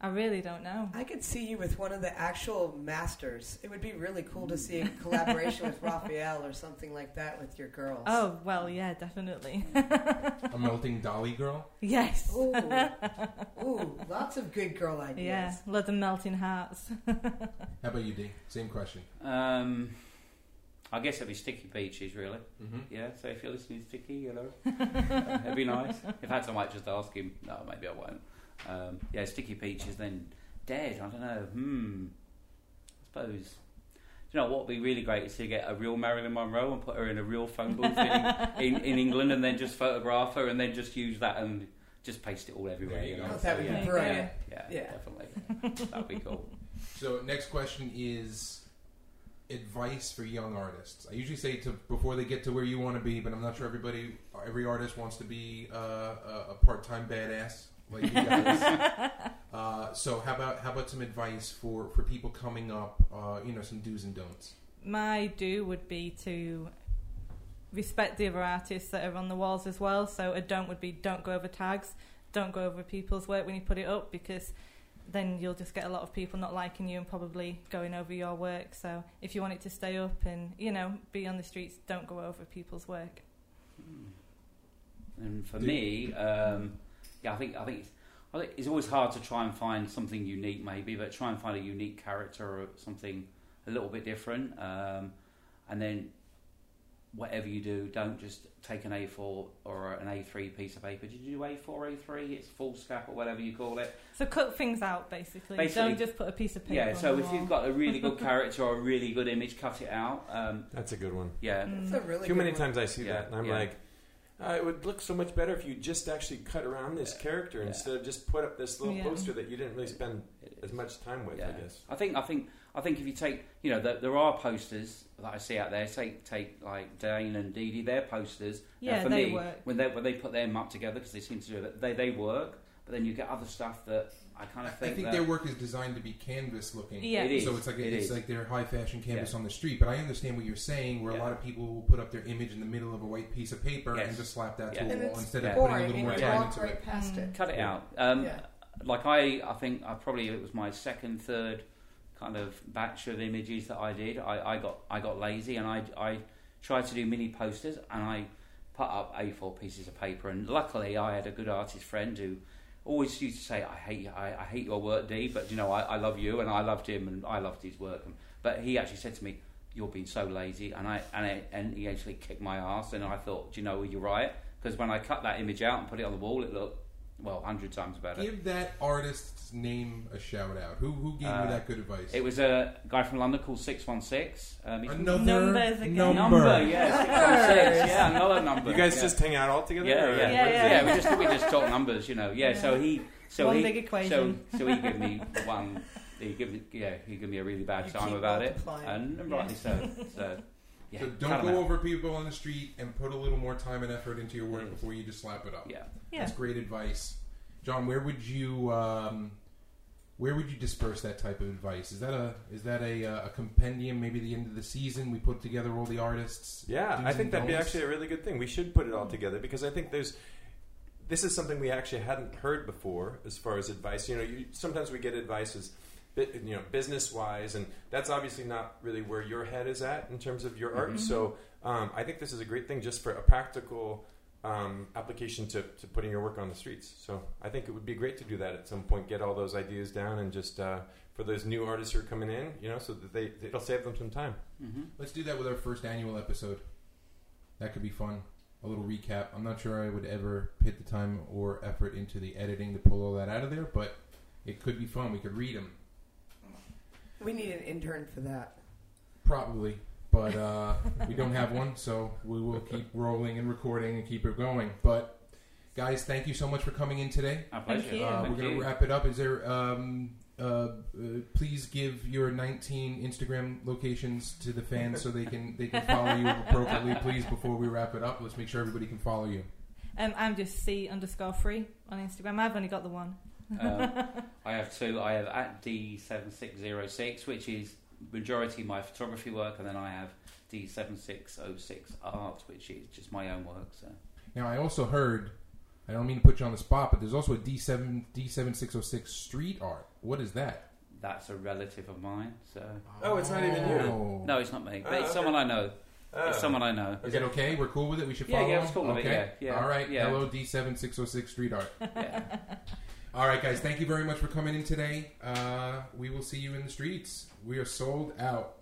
I really don't know. I could see you with one of the actual masters. It would be really cool to see a collaboration with Raphael or something like that with your girls. Oh, well, yeah, definitely. A melting dolly girl. yes. Ooh. Ooh, lots of good girl ideas. Yeah, loads of melting hearts. How about you, D? Same question. Um, I guess it'd be Sticky Peaches, really. Mm-hmm. Yeah, so if you're listening to Sticky, you know, it'd be nice. If In fact, I might just ask him. No, maybe I won't. Um, yeah, Sticky Peaches, then Dead. I don't know. Hmm. I suppose. You know what would be really great is to get a real Marilyn Monroe and put her in a real phone booth in, in, in England, and then just photograph her, and then just use that and just paste it all everywhere. You know, that So, would be yeah, brilliant. yeah, Yeah. definitely. That'd be cool. So, next question is advice for young artists. I usually say to before they get to where you want to be, but I'm not sure everybody, every artist wants to be uh, a, a part-time badass like you guys. uh, so, how about how about some advice for for people coming up? Uh, you know, some do's and don'ts. My do would be to respect the other artists that are on the walls as well. So a don't would be don't go over tags, don't go over people's work when you put it up because then you'll just get a lot of people not liking you and probably going over your work. So if you want it to stay up and you know be on the streets, don't go over people's work. And for me, um, yeah, I think I think it's, I think it's always hard to try and find something unique, maybe, but try and find a unique character or something a little bit different. Um, and then whatever you do, don't just take an A4 or an A3 piece of paper. Did you do A4, A3? It's foolscap or whatever you call it. So cut things out, basically. Basically- Don't just put a piece of paper. Yeah. So the if wall. you've got a really good character or a really good image, cut it out. Um, That's a good one. yeah. Mm. It's a really Too good many one. times I see Yeah, that, and I'm yeah. like, uh, it would look so much better if you just actually cut around this character Yeah. instead of just put up this little Yeah. poster that you didn't really spend as much time with. Yeah. I guess. I think I think I think if you take you know there, there are posters that I see out there. Take take like Dain and Dee Dee, their posters. Yeah, uh, for they me, work. when they when they put them up together because they seem to do it. They they work, but then you get other stuff that I kind of think, think that their work is designed to be canvas looking. Yeah. it is. So it's like a, it it's is. like their high fashion canvas Yeah. on the street. But I understand what you're saying, where Yeah. a lot of people will put up their image in the middle of a white piece of paper Yes. and just slap that Yeah. to a wall instead Yeah. of putting a little more time into right it. past it. cut it out. Um, Yeah. Like I, I think I probably it was my second, third kind of batch of images that I did. I, I got I got lazy and I I tried to do mini posters and I put up A4 pieces of paper. And luckily, I had a good artist friend who always used to say, "I hate I, I hate your work, Dee, but you know I, I love you and I loved him and I loved his work." But he actually said to me. You're being so lazy, and I and and he actually kicked my ass, and I thought, do you know, you're right, because when I cut that image out and put it on the wall, it looked well, hundred times better. Give that artist's name a shout out. Who who gave Uh, you that good advice? It was a guy from London called Six One Six. Um, Another Numbers again. number. number, yeah, Six One Six, yeah, another number. You guys yeah. just hang out all together? yeah, or yeah, what yeah, yeah. We just we just talk numbers, you know. Yeah, so he so One he big equation. so so he gave me one. He gave me yeah he gave me a really bad You time keep about it, multiplying. and rightly so. So yeah, so don't go over people on the street and put a little more time and effort into your work Mm. before you just slap it up. Yeah. yeah. That's great advice, John. Where would you um, where would you disperse that type of advice? Is that a is that a, uh, a compendium? Maybe the end of the season we put together all the artists. Yeah, I think that'd be actually a really good thing. We should put it all together because I think there's this is something we actually hadn't heard before as far as advice. You know, you, sometimes we get advice as bit, you know business wise, and that's obviously not really where your head is at in terms of your art. Mhm. So um, I think this is a great thing just for a practical um, application to, to putting your work on the streets. So I think it would be great to do that at some point. Get all those ideas down and just uh, for those new artists who are coming in, you know, so that they it'll save them some time. hmm Let's do that with our first annual episode. That could be fun. A little recap. I'm not sure I would ever put the time or effort into the editing to pull all that out of there, but it could be fun. We could read them. We need an intern for that. Probably, but uh, we don't have one, so we will keep rolling and recording and keep it going. But guys, thank you so much for coming in today. Our Thank you. Uh, we're going you. to wrap it up. Is there? Um, uh, uh, please give your 19 Instagram locations to the fans so they can they can follow you appropriately. Please, before we wrap it up, let's make sure everybody can follow you. Um, I'm just C underscore free on Instagram. I've only got the one. Um, I have two. I have at D7606, which is majority my photography work, and then I have D7606 art, which is just my own work. So Now, I also heard. I don't mean to put you on the spot, but there's also a D7 D7606 street art. What is that? that's a relative of mine. So Oh, it's not even you. Oh. no, it's not me, but Oh, it's okay. someone I know. Ah. It's someone I know. Is it okay? We're cool with it. We should follow. yeah, him? it's cool with it, okay. yeah, yeah, All right. yeah. Hello, D7606 street art. Yeah. All right, guys. Thank you very much for coming in today. Uh, we will see you in the streets. We are sold out.